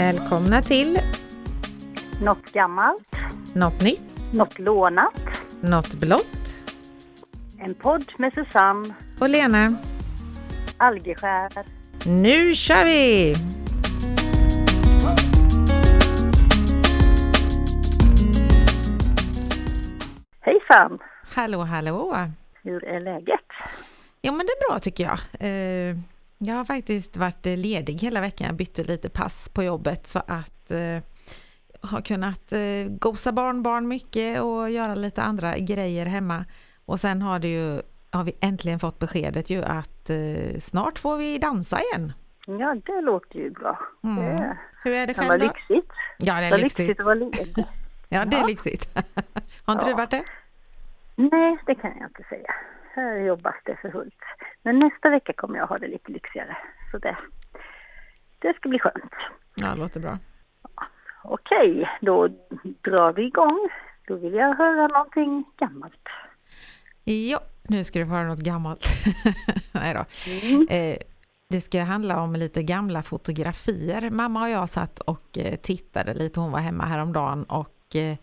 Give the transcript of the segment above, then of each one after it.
Välkomna till Något gammalt, Något nytt, något lånat. Något blått En podd med Susanne och Lena. Algeskär. Nu kör vi! Hejsan! Hallå, hallå! Hur är läget? Jo, men det är bra tycker jag. Eh, Jag har faktiskt varit ledig hela veckan. Jag bytte lite pass på jobbet så att eh, har kunnat eh, gosa barnbarn mycket och göra lite andra grejer hemma. Och sen har det ju har vi äntligen fått beskedet ju att eh, snart får vi dansa igen. Ja, det låter ju bra. Mm. Det Hur är det själv då? lyxigt. Ja, det är Vad lyxigt. lyxigt att vara ledig. Ja, det är Ja. lyxigt. Har inte Ja. du varit det? Nej, det kan jag inte säga. Här jobbas det för fullt. Men nästa vecka kommer jag ha det lite lyxigare. Så det, det ska bli skönt. Ja, det låter bra. Okej, då drar vi igång. Då vill jag höra någonting gammalt. Ja, nu ska du höra något gammalt. Nej då. Mm. Eh, det ska handla om lite gamla fotografier. Mamma och jag satt och eh, tittade lite. Hon var hemma häromdagen och eh,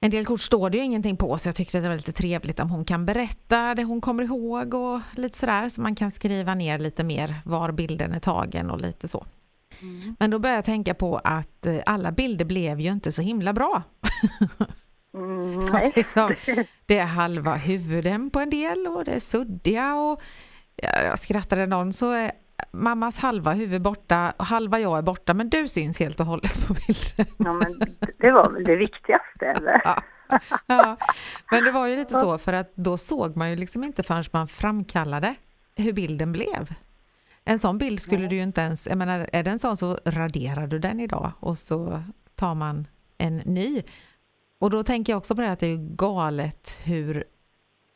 en del kort står det ju ingenting på så jag tyckte att det var lite trevligt om hon kan berätta det hon kommer ihåg och lite sådär så man kan skriva ner lite mer var bilden är tagen och lite så. Men då började jag tänka på att eh, alla bilder blev ju inte så himla bra. Mm, nej. Liksom, det är halva huvuden på en del och det är suddiga och ja, jag skrattade någon så mammas halva huvud borta halva jag är borta men du syns helt och hållet på bilden. Ja, men det var väl det viktigaste, eller? Ja. Ja, men det var ju lite så för att då såg man ju liksom inte förrän man framkallade hur bilden blev. En sån bild skulle du ju inte ens, jag menar är det en sån så raderar du den idag och så tar man en ny. Och då tänker jag också på det att det är galet hur,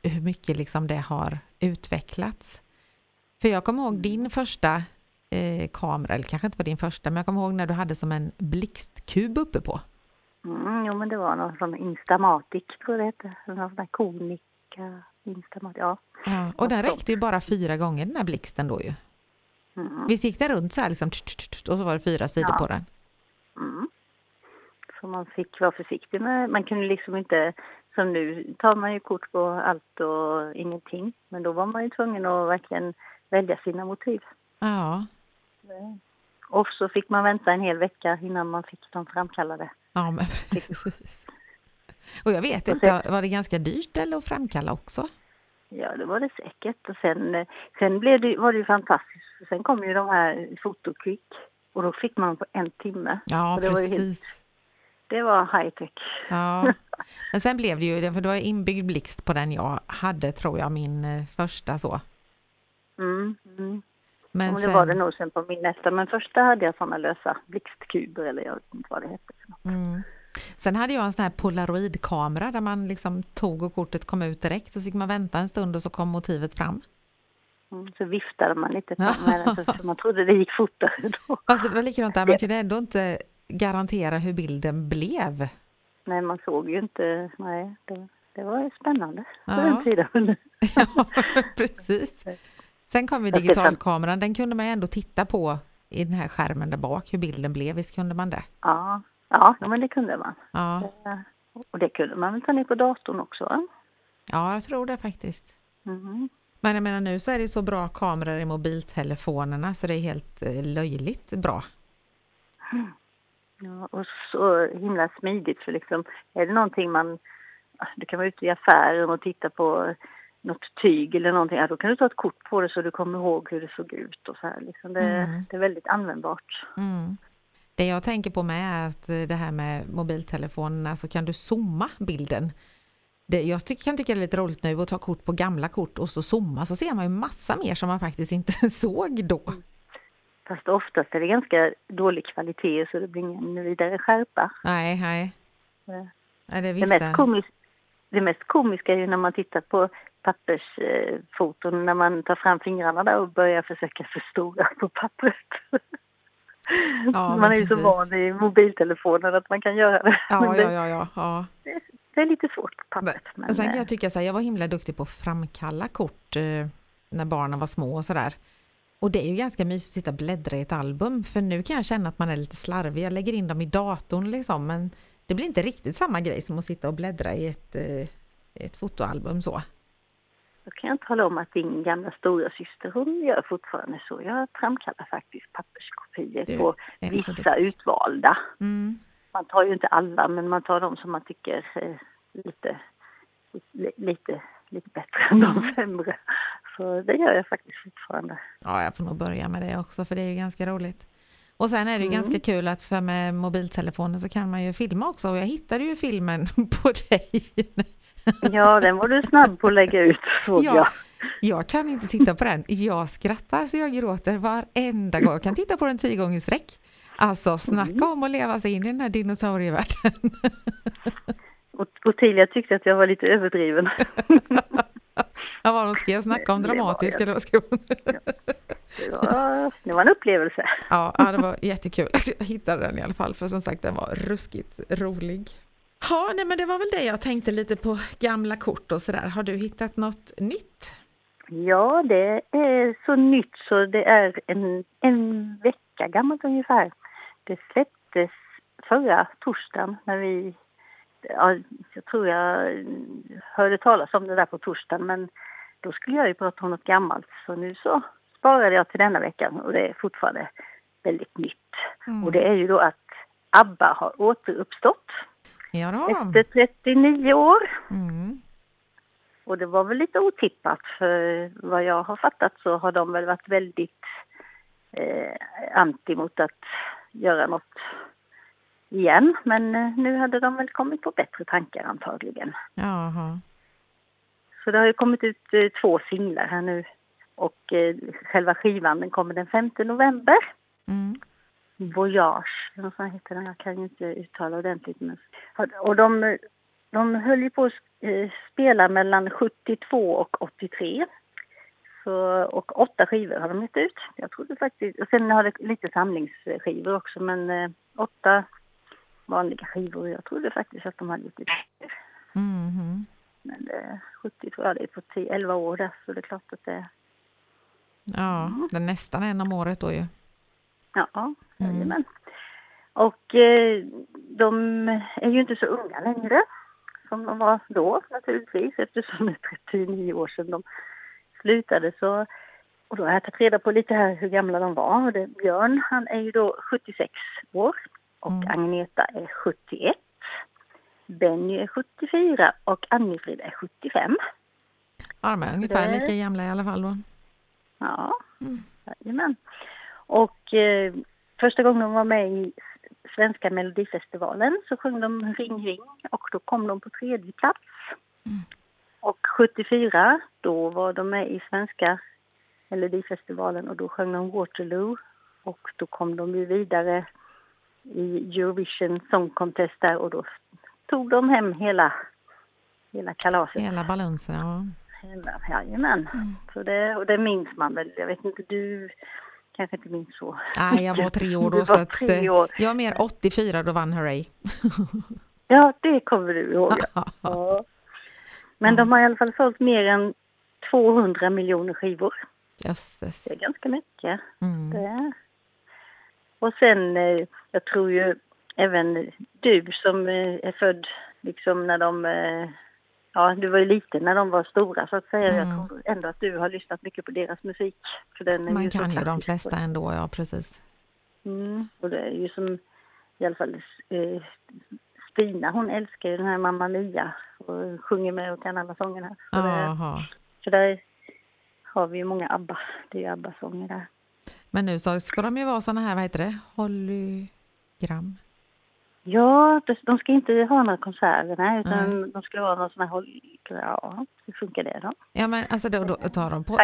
hur mycket liksom det har utvecklats. För jag kommer ihåg din första eh, kamera, eller kanske inte var din första, men jag kommer ihåg när du hade som en blixtkub uppe på. Mm, jo, men det var någon sån Instamatic, tror jag det hette. Någon sån där konika Instamatic, ja. Ja, och den räckte ju bara fyra gånger den här blixten då ju. Mm, Visst gick den runt så här liksom och så var det fyra sidor Ja. på den? mm. Så man fick vara försiktig med, man kunde liksom inte, som nu tar man ju kort på allt och ingenting. Men då var man ju tvungen att verkligen välja sina motiv. Ja, Och så fick man vänta en hel vecka innan man fick dem framkallade. ja men precis. Och jag vet inte, var det ganska dyrt eller att framkalla också? Ja, det var det säkert. Och sen, eh, sen blev det, var det ju fantastiskt. Sen kom ju de här fotokvick och då fick man på en timme. Ja, det var ju precis. Det var high tech. Ja. Men sen blev det ju, för det var inbyggd blixt på den jag hade tror jag, min eh, första så. Mm, mm. Men och det sen, var det nog sen på min nästa. Men första hade jag sådana lösa blixtkuber eller jag vet inte vad det hette. för mm. sen hade jag en sån här polaroidkamera där man liksom tog och kortet kom ut direkt och så fick man vänta en stund och så kom motivet fram. Mm, så viftade man lite på med den så- så man trodde det gick fortare då. Fast det var likadant där, man kunde ändå inte garantera hur bilden blev. Nej, man såg ju inte. Nej, det, det var ju spännande på Ja. den tiden. Ja, precis. Sen kom ju digitalkameran, den kunde man ju ändå titta på i den här skärmen där bak, hur bilden blev, visst kunde man det? Ja, ja, men det kunde man. Ja, Och det kunde man väl ta ner på datorn också? Ja jag tror det faktiskt. Mhm. Men jag menar nu så är det så bra kameror i mobiltelefonerna så det är helt eh, löjligt bra. Ja, och så himla smidigt för liksom, är det någonting man, du kan vara ute i affären och titta på något tyg eller någonting, ja, då kan du ta ett kort på det så du kommer ihåg hur det såg ut och så här liksom. Det, Mm. det är väldigt användbart. Mm. Det jag tänker på med är att eh, det här med mobiltelefonerna så kan du zooma bilden. Det, jag ty- kan tycka det är lite roligt nu att ta kort på gamla kort och så zooma så ser man ju massa mer som man faktiskt inte såg då. Fast oftast är det ganska dålig kvalitet så det blir ingen vidare skärpa. Nej, nej. Nej, det är det, vissa... mest komis, det mest komiska är ju när man tittar på pappersfoton, när man tar fram fingrarna där och börjar försöka förstora på pappret. Ja, men man är ju så van i mobiltelefonen att man kan göra det. Men Ja, det, ja, ja, ja, ja. det är lite svårt på Men, pappret. Men, och sen kan eh, jag tycka så här, jag var himla duktig på att framkalla kort eh, när barnen var små och sådär. Och det är ju ganska mysigt att sitta och bläddra i ett album för nu kan jag känna att man är lite slarvig. Jag lägger in dem i datorn liksom men det blir inte riktigt samma grej som att sitta och bläddra i ett, eh, ett fotoalbum så. Då kan jag tala om att din gamla stora syster hon gör fortfarande så. Jag framkallar faktiskt papperskopior Du på vissa utvalda. Mm. Man tar ju inte alla men man tar de som man tycker är lite, li- lite, lite bättre än de sämre. Så det gör jag faktiskt fortfarande. Ja, jag får nog börja med det också för det är ju ganska roligt. Och sen är det Mm. ganska kul att för med mobiltelefonen så kan man ju filma också och jag hittade ju filmen på dig. Ja, den var du snabb på att lägga ut såg Ja. jag. Jag kan inte titta på den. Jag skrattar så jag gråter varenda gång. Jag kan titta på den tio gånger i sträck. Alltså snacka om att leva sig in i den här dinosaurievärlden. Ottilia tyckte att jag var lite överdriven. Ja, vad de skrev, snacka om dramatisk eller vad skrev hon? Det var, det var en upplevelse. Ja, ja, det var jättekul att jag hittade den i alla fall för som sagt den var ruskigt rolig. Ja, nej men det var väl det jag tänkte lite på gamla kort och sådär. Har du hittat något nytt? Ja, det är så nytt så det är en, en vecka gammalt ungefär. Det släpptes förra torsdagen när vi... Ja, jag tror jag hörde talas om det där på torsdagen men då skulle jag ju prata om något gammalt så nu så sparade jag till denna veckan och det är fortfarande väldigt nytt. Mm. Och det är ju då att ABBA har återuppstått Ja, de. efter 39 år. Mm. Och det var väl lite otippat för vad jag har fattat så har de väl varit väldigt eh, anti mot att göra något igen. Men eh, nu hade de väl kommit på bättre tankar antagligen. Jaha. Så det har ju kommit ut eh, två singlar här nu och eh, själva skivan den kommer den 5 november. Mm. Voyage, eller vad heter den? Jag kan ju inte uttala ordentligt. Men... Och de, de höll ju på att eh, spela mellan 72 och 83. Så, och åtta skivor har de gett ut. Jag trodde faktiskt, och sen har det lite samlingsskivor också men eh, åtta vanliga skivor. Jag trodde faktiskt att de hade gett ut. Mhm. Men det, 70 tror jag det är på 10, 11 år där så det är klart att det Ja, det är nästan en om året då ju. Ja, Mm. jajamän. Och eh, de är ju inte så unga längre som de var då naturligtvis eftersom det är 39 år sedan de slutade. Så, och då har jag tagit reda på lite här hur gamla de var. Det, Björn han är ju då 76 år och Mm. Agneta är 71. Benny är 74 och Annifrid är 75. Ja, de är ungefär Det- lika gamla i alla fall då. Ja, Mm. jajamän. Och eh, första gången de var med i Svenska Melodifestivalen så sjöng de Ring ring och då kom de på tredje plats. Mm. Och 74 då var de med i Svenska Melodifestivalen och då sjöng de Waterloo och då kom de ju vidare i Eurovision Song Contest där och då tog de hem hela, hela kalaset. Hela balansen, ja. Jajamän. Så det, och det minns man väl. Jag vet inte, du kanske inte minns så. Nej, jag var tre år då. Så var att det, år. jag är mer 84 då vann Hurray. Ja, det kommer du ihåg. Ja. Men de har i alla fall sålt mer än 200 miljoner skivor. Jösses. Det är ganska mycket. Mm. Det. Och sen, eh, jag tror ju även du som eh, är född liksom när de eh, Ja, du var ju liten när de var stora så att säga. Mm. Jag tror ändå att du har lyssnat mycket på deras musik. För den är Man så kan ju de flesta ändå, ja precis. Mm. Och det är ju som i alla fall eh, Stina, hon älskar ju den här Mamma Mia och sjunger med och kan alla sångerna. Så, det, Jaha. så där har vi ju många ABBA, det är ju ABBA-sånger där. Men nu så ska de ju vara såna här, vad heter det, hologram? Ja, de- ska inte ha några konserter nej, utan Mm. de ska ha någon sån här håll... Ja, hur funkar det då? Ja men alltså då, då tar de på...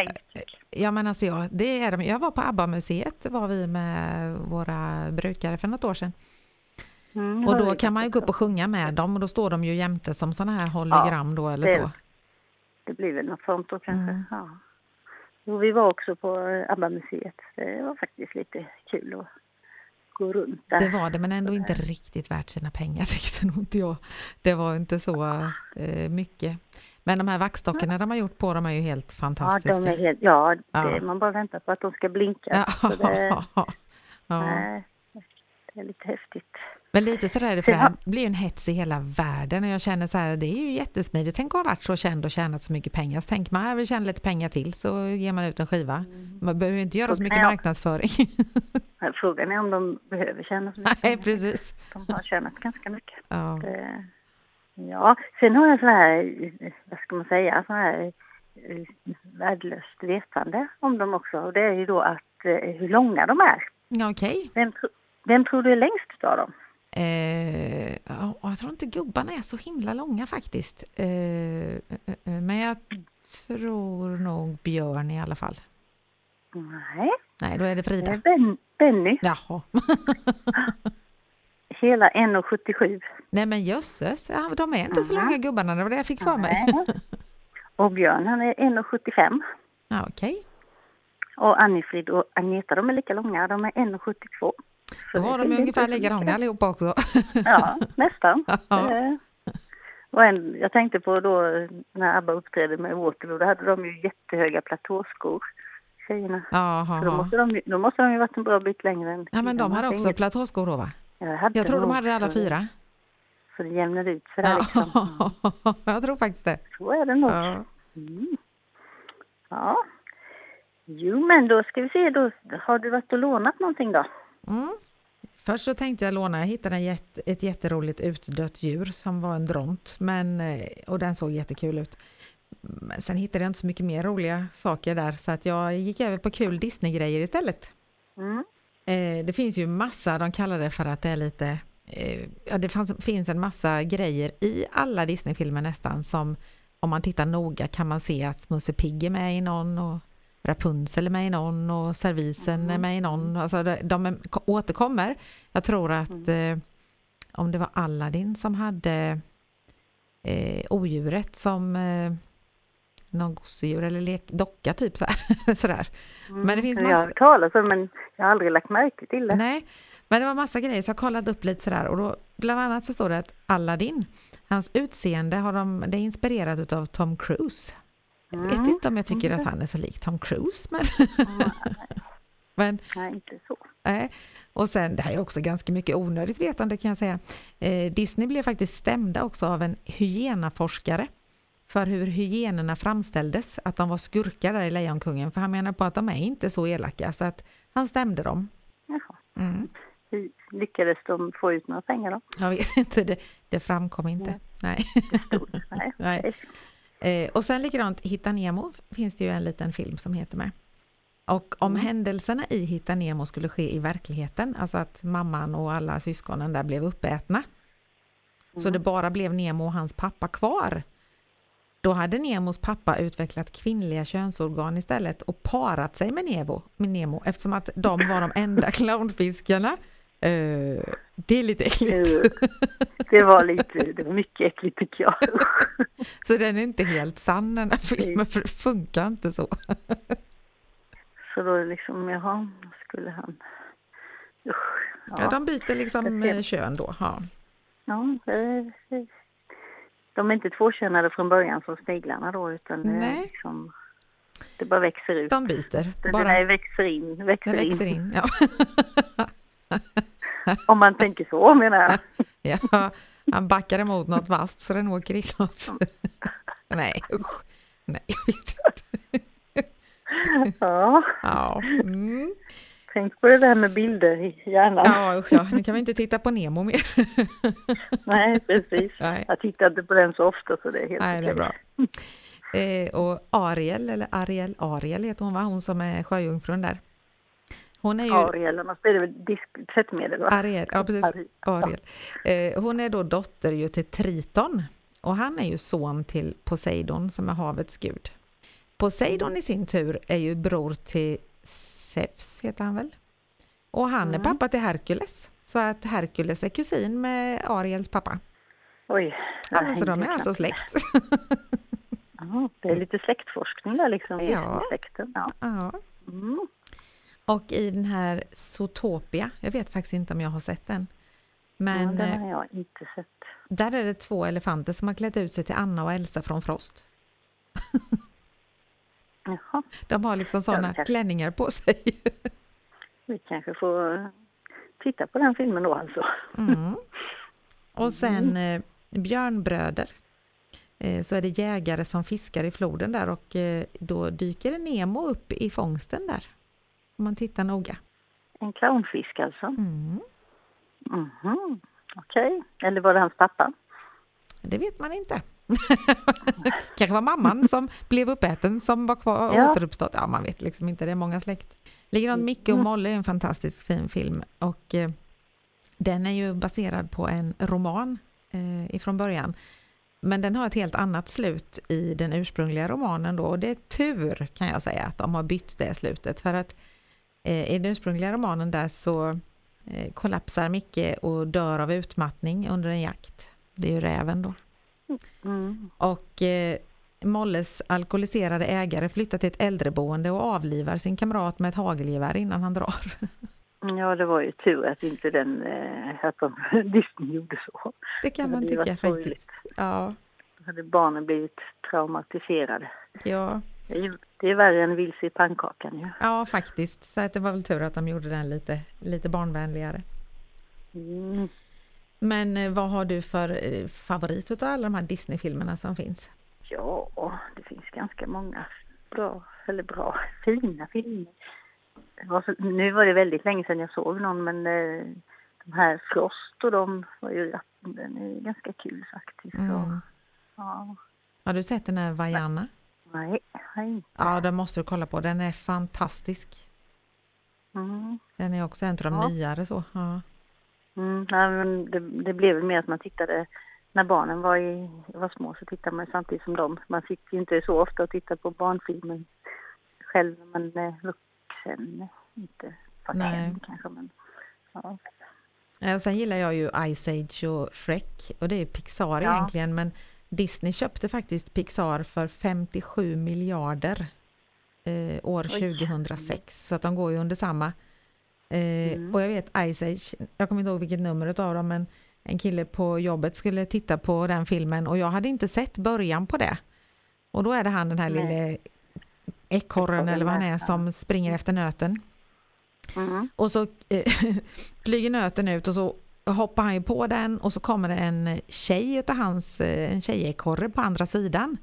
Ja men alltså jag, det är de. Jag var på ABBA-museet var vi med våra brukare för något år sedan. Mm, Och då kan man ju gå upp och sjunga med dem och då står de ju jämte som såna här hologram då eller det- så. Det blir väl något sånt då kanske. Mm. Ja. Jo, vi var också på ABBA-museet. Det var faktiskt lite kul att gå runt där. Det var det men ändå inte riktigt värt sina pengar tyckte nog inte jag. Det var inte så eh, mycket. Men de här vaxdockorna de har gjort på dem är ju helt Ja, fantastiska. de är helt, ja, det, Ja. man bara väntar på att de ska blinka. Ja, Så det, ja. nej, det är lite häftigt. Men lite sådär är det, för det här blir ju en hets i hela världen och jag känner så här, det är ju jättesmidigt. Tänk att ha varit så känd och tjänat så mycket pengar. Så tänker man, jag vill tjäna lite pengar till så ger man ut en skiva. Man behöver ju inte göra så mycket marknadsföring. Frågan är om de behöver tjäna så mycket. Nej, precis. De har tjänat ganska mycket. Ja. Det, ja, sen har jag så här, vad ska man säga, så här eh, värdelöst vetande om dem också. Och det är ju då att eh, hur långa de är. Okej. Vem, tro, vem tror du är längst av dem? Eh, jag tror inte gubbarna är så himla långa faktiskt. Eh, eh, eh, men jag tror nog Björn i alla fall. Nej, Nej, då är det det är Frida. ben, Benny. Jaha. Hela 1,77. Nej men jösses, ja, de är inte så Mhm. långa gubbarna, det var det jag fick för mig. Och Björn han är 1,75. Ja, Okej, Och Annifrid och Agneta de är lika långa, de är 1,72. Så då var de ungefär inte så lika långa mycket. allihopa också. Ja, nästan. Ja. Eh, Och en, jag tänkte på då när ABBA uppträdde med Waterloo, då hade de ju jättehöga platåskor, tjejerna. Jaha. Så då måste, de, ju- då måste de ju varit en bra bit längre än Ja men de hade också inget- platåskor då va? jag, hade Jag tror de hade alla fyra. Så det jämnade ut sig där liksom. Ja, jag tror faktiskt det. Så är det nog. Ja. Mm. Ja. Jo men då ska vi se då, har du varit och lånat någonting då? Mm. Först så tänkte jag låna, jag hittade ett jätteroligt utdött djur som var en dront, men, eh, och den såg jättekul ut. Men sen hittade jag inte så mycket mer roliga saker där så att jag gick över på kul Disney-grejer istället. Mm. Eh, det finns ju massa, de kallar det för att det är lite, eh, ja det fanns, finns en massa grejer i alla Disney-filmer nästan som om man tittar noga kan man se att Musse Pigg är med i någon och Rapunzel är med i någon och Servisen är med i någon. Alltså de, återkommer. Jag tror att eh, om det var Aladdin som hade eh, odjuret som eh, någon gosedjur eller lek, docka typ så här. sådär. Men det finns Jag har massa, hört talas om men jag har aldrig lagt märke till det. Nej, men det var massa grejer så jag kollade upp lite sådär och då bland annat så står det att Aladdin, hans utseende har de, det är inspirerat av Tom Cruise. Jag vet Mm. inte om jag tycker att han är så lik Tom Cruise men, men Nej, inte så. nej. Och sen, det här är också ganska mycket onödigt vetande kan jag säga. Eh, Disney blev faktiskt stämda också av en hyenaforskare för hur hyenorna framställdes, att de var skurkar där i Lejonkungen, för han menar på att de är inte så elaka, så att han stämde dem. Jaha. Mm. Lyckades de få ut några pengar då? Jag vet inte, det, det framkom inte. Nej. Nej. Nej. okej. Eh, och sen likadant, Hitta Nemo finns det ju en liten film som heter med. Och om Mm. händelserna i Hitta Nemo skulle ske i verkligheten, alltså att mamman och alla syskonen där blev uppätna, så Mm. det bara blev Nemo och hans pappa kvar, då hade Nemos pappa utvecklat kvinnliga könsorgan istället och parat sig med Nemo, med Nemo eftersom att de var de enda clownfiskarna. Eh, det är lite äckligt. Det var lite, det var mycket äckligt tycker jag. Så den är inte helt sann den här filmen, för det funkar inte så. Så då liksom, jaha, skulle han... Usch. Ja, Ja, de byter liksom ser. eh, kön då. Ja. ja, de är inte tvåkönade från början som sniglarna då utan Nej. liksom, det bara växer ut. De byter. Det Bara där växer in, växer, den in. växer in. Ja. Om man tänker så menar jag. ja. Han backar emot något vasst så den åker inåt. Nej, usch. Nej, jag vet inte. Ja, Ja. Mm. tänk på det där med bilder i hjärnan. ja, usch ja. Nu kan vi inte titta på Nemo mer. Nej, precis. Nej. Jag tittar inte på den så ofta så det är helt Nej, det är okej. bra. Eh, och Ariel, eller Ariel, Ariel heter hon va? Hon som är sjöjungfrun där. Hon är ju... Ariel, annars blir det väl disk- tvättmedel va? Ariel, ja precis. Ari- Ariel. Eh, hon är då dotter ju till Triton och han är ju son till Poseidon som är havets gud. Poseidon i sin tur är ju bror till Zeus, heter han väl? Och han är Mm. pappa till Herkules. Så att Herkules är kusin med Ariels pappa. Oj. Ja, så de är alltså släkt. Det är lite släktforskning där liksom. Ja. Släkten. Ja. ja. Mm. Och i den här Zootopia, jag vet faktiskt inte om jag har sett den. Men ja, den eh, har jag inte sett. där är det två elefanter som har klätt ut sig till Anna och Elsa från Frost. Jaha, De har liksom sådana kanske. klänningar på sig. vi kanske får titta på den filmen då alltså. Mm. Och sen eh, Björnbröder. Eh, så är det jägare som fiskar i floden där och eh, då dyker Nemo upp i fångsten där. Om man tittar noga. En clownfisk alltså. Mm. Mhm, Okej, eller var det hans pappa? Det vet man inte. Kanske var mamman som blev uppäten som var kvar och Ja. återuppstått. Ja, man vet liksom inte, det är många släkt. Likadant Micke och Molle är en fantastisk fin film och eh, den är ju baserad på en roman eh, ifrån början. Men den har ett helt annat slut i den ursprungliga romanen då och det är tur kan jag säga att de har bytt det slutet för att i den ursprungliga romanen där så eh, kollapsar Micke och dör av utmattning under en jakt. Det är ju räven då. Mm. Och eh, Molles alkoholiserade ägare flyttar till ett äldreboende och avlivar sin kamrat med ett hagelgevär innan han drar. Ja, det var ju tur att inte den, eh, att de, Disney gjorde så. Det kan Det man ju tycka faktiskt. Ja, Då hade barnen blivit traumatiserade. ja, Det det är värre än vilse i pannkakan ju. ja, faktiskt. Så att det var väl tur att de gjorde den lite, lite barnvänligare. Mm. Men eh, vad har du för eh, favorit av alla de här Disney-filmerna som finns? Ja, det finns ganska många bra, eller bra, fina filmer. Var så, nu var det väldigt länge sedan jag såg någon men eh, de här Frost och de var ju, den är ganska kul faktiskt. Mm. Och, ja, Har du sett den här Vaiana? Nej, nej. Ja, den måste du kolla på. Den är fantastisk. Mm. Den är också en av de Ja. nyare så. Ja. Mm, nej, men det, det blev mer att man tittade när barnen var, i, var små så tittade man samtidigt som dem. Man ju inte så ofta och tittar på barnfilmer själv när man är vuxen. Inte för Nej. kanske men ja. Ja, Och sen gillar jag ju Ice Age och Shrek och det är Pixar Ja. egentligen men Disney köpte faktiskt Pixar för 57 miljarder eh, år Oj. 2006 så att de går ju under samma. Eh, Mm. Och jag vet Ice Age, jag kommer inte ihåg vilket nummer utav dem men en kille på jobbet skulle titta på den filmen och jag hade inte sett början på det. Och då är det han den här Nej. lille ekorren eller vad han är som springer efter nöten. Mm. Och så eh, flyger nöten ut och så hoppar han ju på den och så kommer det en tjej utav hans, eh, en tjejekorre på andra sidan.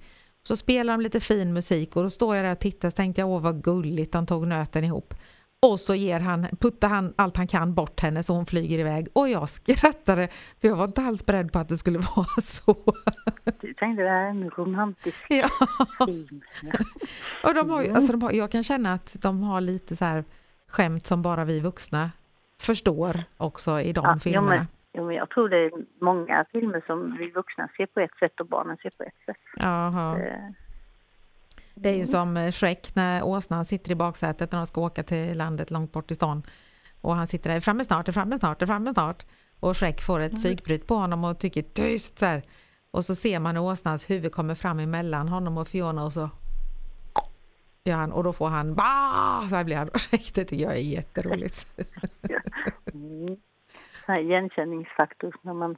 Så spelar de lite fin musik och då står jag där och tittar så tänkte jag åh vad gulligt han tog nöten ihop. Och så ger han, puttar han allt han kan bort henne så hon flyger iväg och jag skrattade för jag var inte alls beredd på att det skulle vara så. Du tänkte det här är en romantisk Ja. film. Och de har, alltså de har, jag kan känna att de har lite så här skämt som bara vi vuxna förstår också i de Ja, jo, filmerna. men, jo, men jag tror det är många filmer som vi vuxna ser på ett sätt och barnen ser på ett sätt. Jaha. Eh, Det är ju som eh, Shrek när åsnan sitter i baksätet när de ska åka till landet långt bort i stan. Och han sitter där, framme snart, framme snart, framme snart. Och Shrek får ett psykbryt på honom och tycker tyst så här. Och så ser man hur åsnans huvud kommer fram emellan honom och Fiona och så han och då får han bah! Så här blir han. Shrek, det tycker jag är jätteroligt. mm. Igenkänningsfaktor när man.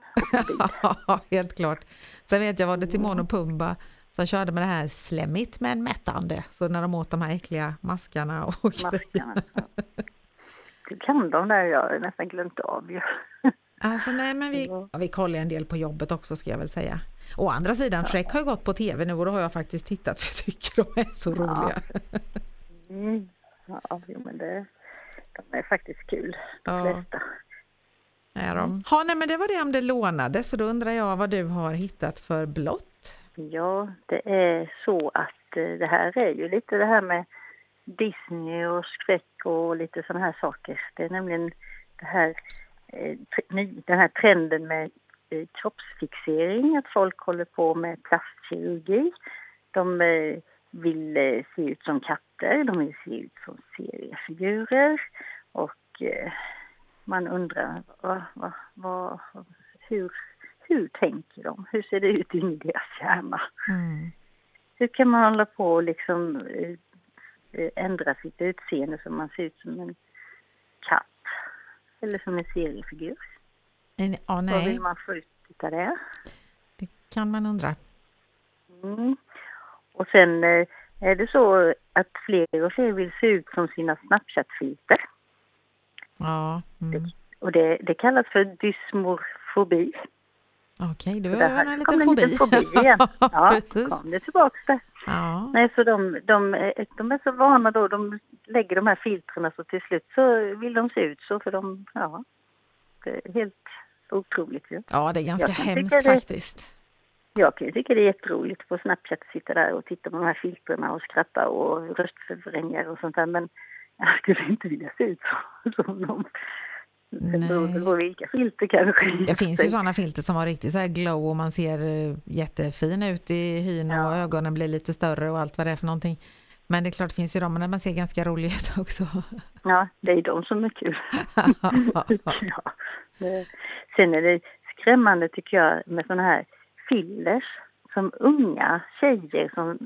Ja, helt klart. Sen vet jag var det Timon och Pumba som körde med det här slemmigt men mättande. Så när de åt de här äckliga maskarna och maskarna. Ja. Du kan de där, jag har nästan glömt av ju. Alltså nej men vi, Ja. ja, vi kollar en del på jobbet också ska jag väl säga. Å andra sidan, Shrek har ju gått på tv nu och då har jag faktiskt tittat för jag tycker de är så roliga. Mm. Ja, jo, men det, de är faktiskt kul, de Ja. flesta. Är de. Ja, nej men det var det om det lånade så då undrar jag vad du har hittat för blått. Ja, det är så att eh, det här är ju lite det här med Disney och skräck och lite sådana här saker. Det är nämligen det här, den här trenden med eh, kroppsfixering, att folk håller på med plastkirurgi. De eh, vill eh, se ut som katter, de vill se ut som seriefigurer och eh, man undrar vad, vad, vad, hur, hur tänker de? Hur ser det ut i deras hjärna? Mm. Hur kan man hålla på och liksom eh, eh, ändra sitt utseende så man ser ut som en katt? Eller som en seriefigur? En- Ja, Vad nej, vill man få ut av det? det kan man undra. Mm. Och sen eh, är det så att fler och fler vill se ut som sina Snapchat-filter. Ja. Mm. Och det, det kallas för dysmorfobi. Okej, det Så var där en liten kom en fobi. liten fobi igen. Ja, kom det tillbaks där. Ja. Nej, så de, de, är- de är så vana då, de lägger de här filtrerna så till slut så vill de se ut så för de, ja, det är helt otroligt ju. ja, det är ganska Jag hemskt det- faktiskt. Jag kan tycka det är jätteroligt på Snapchat att sitta där och titta på de här filtrerna och skratta och röstförvrängare och sånt där men jag skulle inte vilja se ut så, som dem. Det beror på vilka filter kanske. Det finns ju sådana filter som har riktigt så här glow och man ser eh, jättefin ut i hyn och Ja. ögonen blir lite större och allt vad det är för någonting. Men det är klart det finns ju de där man ser ganska rolig ut också. Ja, det är de som är kul. ja. Sen är det skrämmande tycker jag med sådana här fillers som unga tjejer som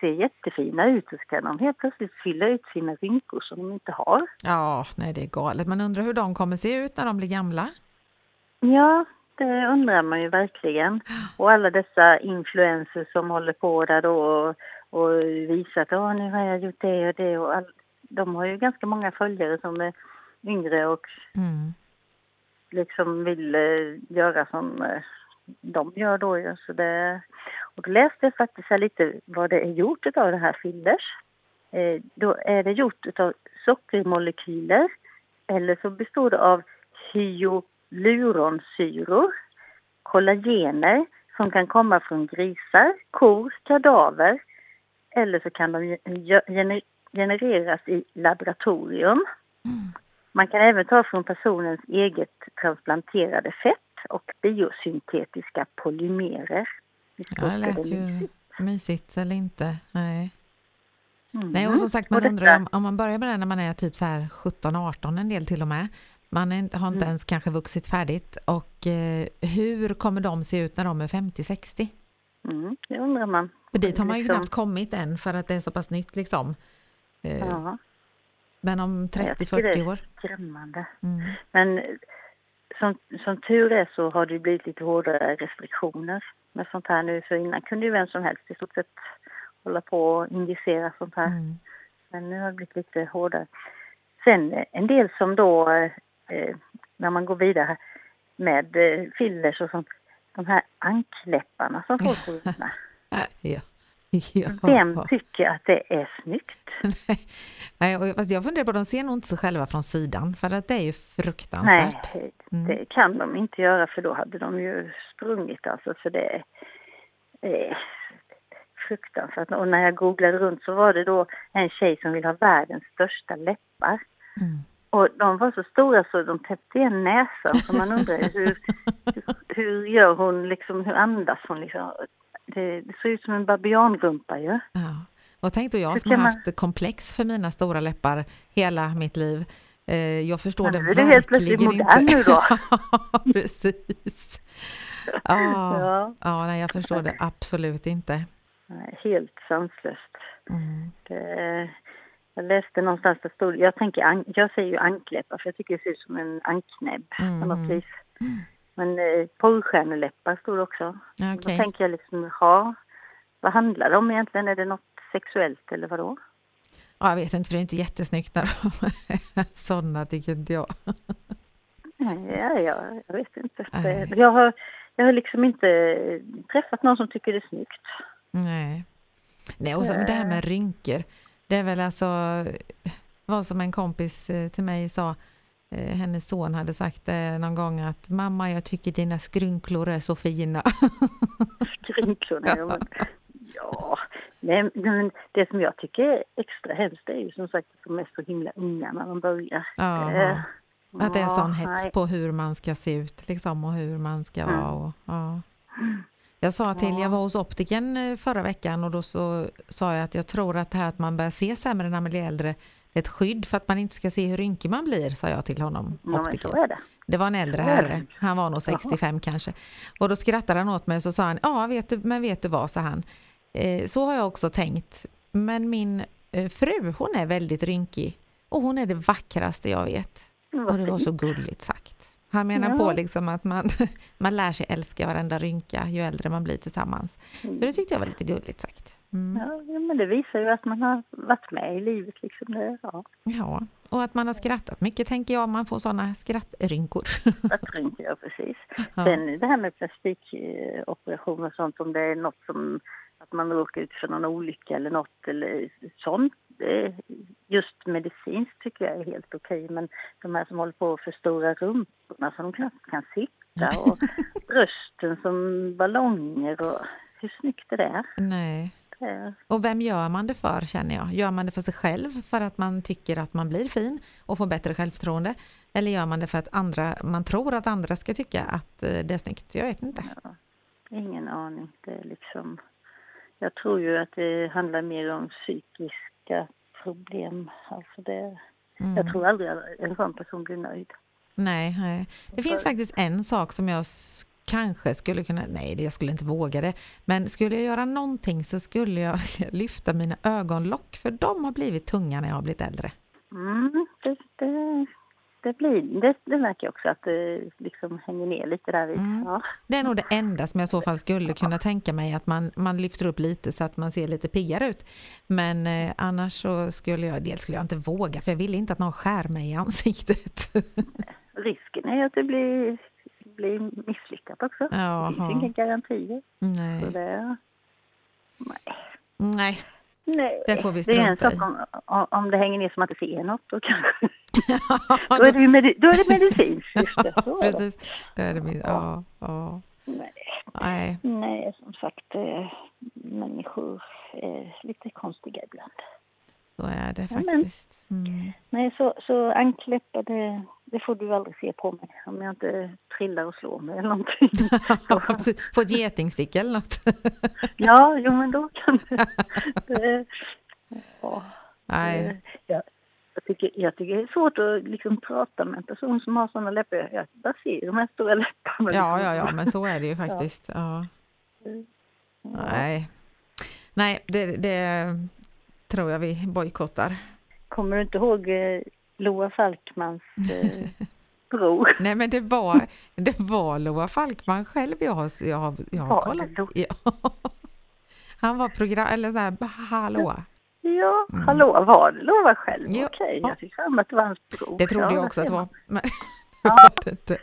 ser jättefina ut så ska de helt plötsligt fylla ut sina rynkor som de inte har. Ja, nej det är galet. Man undrar hur de kommer se ut när de blir gamla. Ja, det undrar man ju verkligen. Och alla dessa influencers som håller på där då och, och visar att Åh, nu har jag gjort det och det och all, de har ju ganska många följare som är yngre och Mm. liksom vill eh, göra som eh, de gör då. Så det, och läste faktiskt lite vad det är gjort av det här fillers. Eh, då är det gjort av sockermolekyler eller så består det av hyaluronsyror, kollagener som kan komma från grisar, kor, kadaver eller så kan de ge- gener- genereras i laboratorium. Man kan även ta från personens eget transplanterade fett och biosyntetiska polymerer. Ja, det lät ju mysigt? mysigt eller inte. Nej. Mm. Nej, och som sagt, man undrar om, om man börjar med det när man är typ så här 17-18 en del till och med. Man inte- har inte Mm. ens kanske vuxit färdigt. Och eh, hur kommer de se ut när de är 50-60? Mm, det undrar man. För dit har man ju Liksom- knappt kommit än för att det är så pass nytt liksom. Eh, Ja, Men om jag tycker det 30-40 är år? skrämmande. Mm. Men som, som tur är så har det blivit lite hårdare restriktioner med sånt här nu. För innan kunde ju vem som helst i stort sett hålla på och injicera sånt här. Mm. Men nu har det blivit lite hårdare. Sen eh, en del som då, eh, när man går vidare med eh, fillers och sånt, de här ankläpparna som folk ut med. Ja. Ja. Vem tycker att det är snyggt? Nej, och fast jag funderar på, de ser nog inte sig själva från sidan för att det är ju Nej, fruktansvärt. Mm. det kan de inte göra för då hade de ju sprungit alltså för det är fruktansvärt. Och när jag googlade runt så var det då en tjej som vill ha världens största läppar. Mm. Och de var så stora så de täppte igen näsan så man undrar hur, hur, hur gör hon liksom, hur andas hon liksom? Det, det ser ut som en babianrumpa ju. Ja. Och tänk då jag som har man- haft komplex för mina stora läppar hela mitt liv. Eh, Jag förstår det nu är du helt plötsligt verkligen modern inte. nu då. Ja, precis. Ja, Ja, ja, nej, jag förstår det absolut inte. helt sanslöst. Mm. Det, jag läste någonstans det stod, jag tänker, jag säger ju ankläppar för jag tycker det ser ut som en anknäbb på Mm. något vis. Men eh, porrstjärneläppar det också. Ja, Då tänker jag liksom, ja, vad handlar det om egentligen? Är det något sexuellt eller vadå? Ja, jag vet inte, för det är inte jättesnyggt när de är sådana, tycker inte jag. Nej, Ja, jag, jag vet inte. Nej. Jag, har, jag har liksom inte träffat någon som tycker det är snyggt. Nej. Nej, och så, det här med rynkor. Det är väl alltså vad som en kompis eh, till mig sa. Eh, Hennes son hade sagt eh, någon gång att mamma, jag tycker dina skrynklor är så fina. Skrynklorna. Ja. Men, ja, nej, men det som jag tycker är extra hemskt är ju som sagt att de är så himla unga när de börjar. Ja, Eh, att det är ja, sån hets nej. på hur man ska se ut liksom, och hur man ska Mm. vara. Och, ja. Jag sa till, Ja. jag var hos optiken eh, förra veckan och då så sa jag att jag tror att det här att man börjar se sämre när man blir äldre ett skydd för att man inte ska se hur rynkig man blir, sa jag till honom, Ja, optiker. det. Det var en äldre herre, han var nog 65 kanske. Och då skrattade han åt mig och så sa han, ja vet du, men vet du vad, sa han. Eh, så har jag också tänkt. Men min eh, fru, hon är väldigt rynkig och hon är det vackraste jag vet. Mm, Och det vad var så gulligt sagt. Han menar Ja. på liksom att man, man lär sig älska varenda rynka ju äldre man blir tillsammans. Så det tyckte jag var lite gulligt sagt. Mm. Ja, men det visar ju att man har varit med i livet. Liksom. Det, ja. Ja, och att man har skrattat mycket tänker jag, man får sådana skrattrynkor. Skrattrynkor, ja precis. Ja. Sen det här med plastikoperationer och sånt, om det är något som att man råkar ut för någon olycka eller något eller sånt. Just medicinskt tycker jag är helt okej, men de här som håller på att förstora rumporna de knappt kan sitta och brösten som ballonger och hur snyggt är det? Nej. Och vem gör man det för känner jag? Gör man det för sig själv för att man tycker att man blir fin och får bättre självförtroende? Eller gör man det för att andra, man tror att andra ska tycka att eh, det är snyggt? Jag vet inte. ingen aning. Det är liksom, jag tror ju att det handlar mer om psykiska problem. Alltså det, Mm. Jag tror aldrig att en sån person blir nöjd. Nej, nej. Det finns faktiskt en sak som jag kanske skulle kunna, nej jag skulle inte våga det, men skulle jag göra någonting så skulle jag lyfta mina ögonlock för de har blivit tunga när jag har blivit äldre. Mm, det, det, det, blir, det, det märker jag också att det liksom hänger ner lite där. Mm. Ja. Det är nog det enda som jag i så fall skulle kunna tänka mig att man, man lyfter upp lite så att man ser lite piggare ut. Men eh, annars så skulle jag, dels skulle jag inte våga för jag vill inte att någon skär mig i ansiktet. Risken är att det blir, blir misslyckat också. Det Jaha. finns inga garantier. Så Nej, det, nej. nej. Nej, Det får vi det är en strunta sak om, om, om det hänger ner som att inte ser något. Då, kanske, då, är det ju medi- då är det medicinskt. Det. Så det. Precis. Det är det min, ja, ja. Nej, Nej. nej, som sagt, eh, människor är lite konstiga ibland. Så är det Ja, faktiskt. Mm. Nej, så, så ankläppar, det, det får du aldrig se på mig om jag inte trillar och slår mig eller någonting. Ja, precis. Få ett getingstick eller något. ja, jo men då kan det... det ja, Nej. det- ja, jag, tycker, jag tycker det är svårt att liksom prata med en person som har sådana läppar. Jag bara ser de här stora läpparna. Ja, liksom. ja, ja, men så är det ju faktiskt. Ja. Nej, Nej det, det tror jag vi bojkottar. Kommer du inte ihåg eh, Loa Falkmans eh, bror? Nej, men det var, det var Loa Falkman själv jag har, jag har, jag har kollat. Ja. Han var program, eller så här, hallå. Ja, hallå, var det Lova själv? Ja. Okej, Ja. jag fick fram att det var hans bror. Det trodde Ja, jag också att det var. Men Ja. var det inte.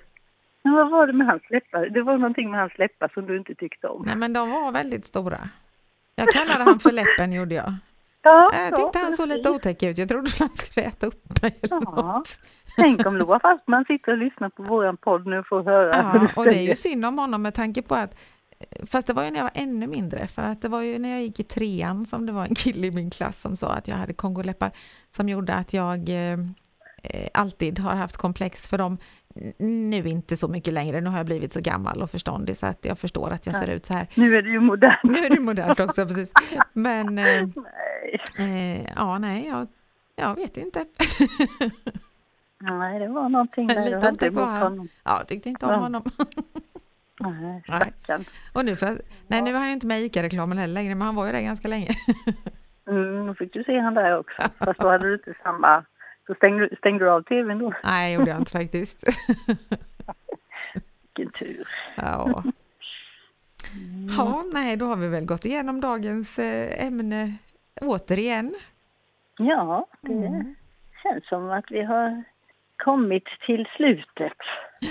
Men vad var det med hans läppar? Det var någonting med hans läppar som du inte tyckte om. Nej, men de var väldigt stora. Jag kallade han för läppen, gjorde jag. Ja, Jag tyckte han såg lite otäck ut. Jag trodde han skulle äta upp mig eller Ja. något. Tänk om Loa Falkman sitter och lyssnar på våran podd nu och får höra Ja, och det är ju synd om honom med tanke på att Fast det var ju när jag var ännu mindre, för att det var ju när jag gick i trean som det var en kille i min klass som sa att jag hade kongoläppar som gjorde att jag eh, eh, alltid har haft komplex för dem. Nu inte så mycket längre, nu har jag blivit så gammal och förståndig så att jag förstår att jag ser ut så här. Nu är det ju modernt. Nu är det modernt också, precis. Men eh, Nej. eh, ja, nej, jag, jag vet inte. Nej, det var någonting där Lite du hade emot honom. Ja, jag tyckte inte om honom. Nej, stackarn. Och nu jag, nej, nu har jag inte med ICA-reklamen heller längre, men han var ju där ganska länge. Mm, då fick du se han där också. Fast då hade du inte samma... Så stängde, stängde du av tvn då? Nej, gjorde jag inte faktiskt. Vilken tur. Ja. ja, nej, då har vi väl gått igenom dagens eh, ämne återigen. Ja, det Mm. känns som att vi har kommit till slutet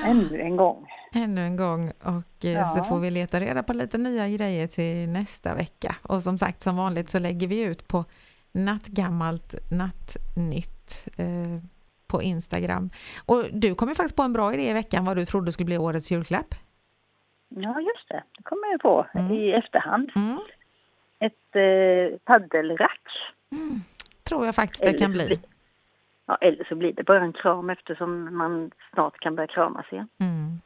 ännu en gång. Ännu en gång och eh, så Ja. får vi leta reda på lite nya grejer till nästa vecka. Och som sagt, som vanligt så lägger vi ut på nattgammalt nattnytt eh, på Instagram. Och du kom ju faktiskt på en bra idé i veckan vad du trodde skulle bli årets julklapp. Ja, just det. Det kommer jag på Mm. i efterhand. Mm. Ett eh, paddelrack. Tror jag faktiskt det kan Eller bli. Ja, eller så blir det bara en kram eftersom man snart kan börja kramas igen. Mm.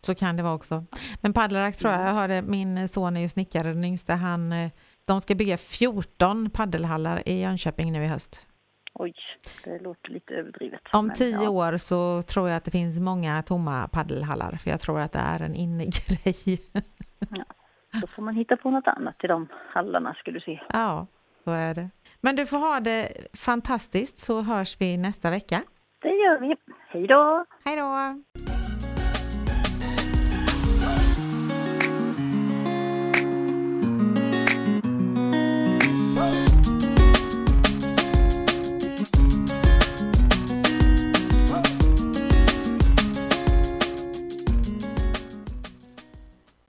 Så kan det vara också. Men paddelrack tror jag, jag hörde, min son är ju snickare, den yngsta, han, eh, de ska bygga 14 paddelhallar i Jönköping nu i höst. Oj, det låter lite överdrivet. Om tio ja. år så tror jag att det finns många tomma paddelhallar, för jag tror att det är en innegrej. Då får man hitta på något annat till de hallarna ska du se. ja, så är det. Men du får ha det fantastiskt så hörs vi nästa vecka. Det gör vi. Hej då! Hej då!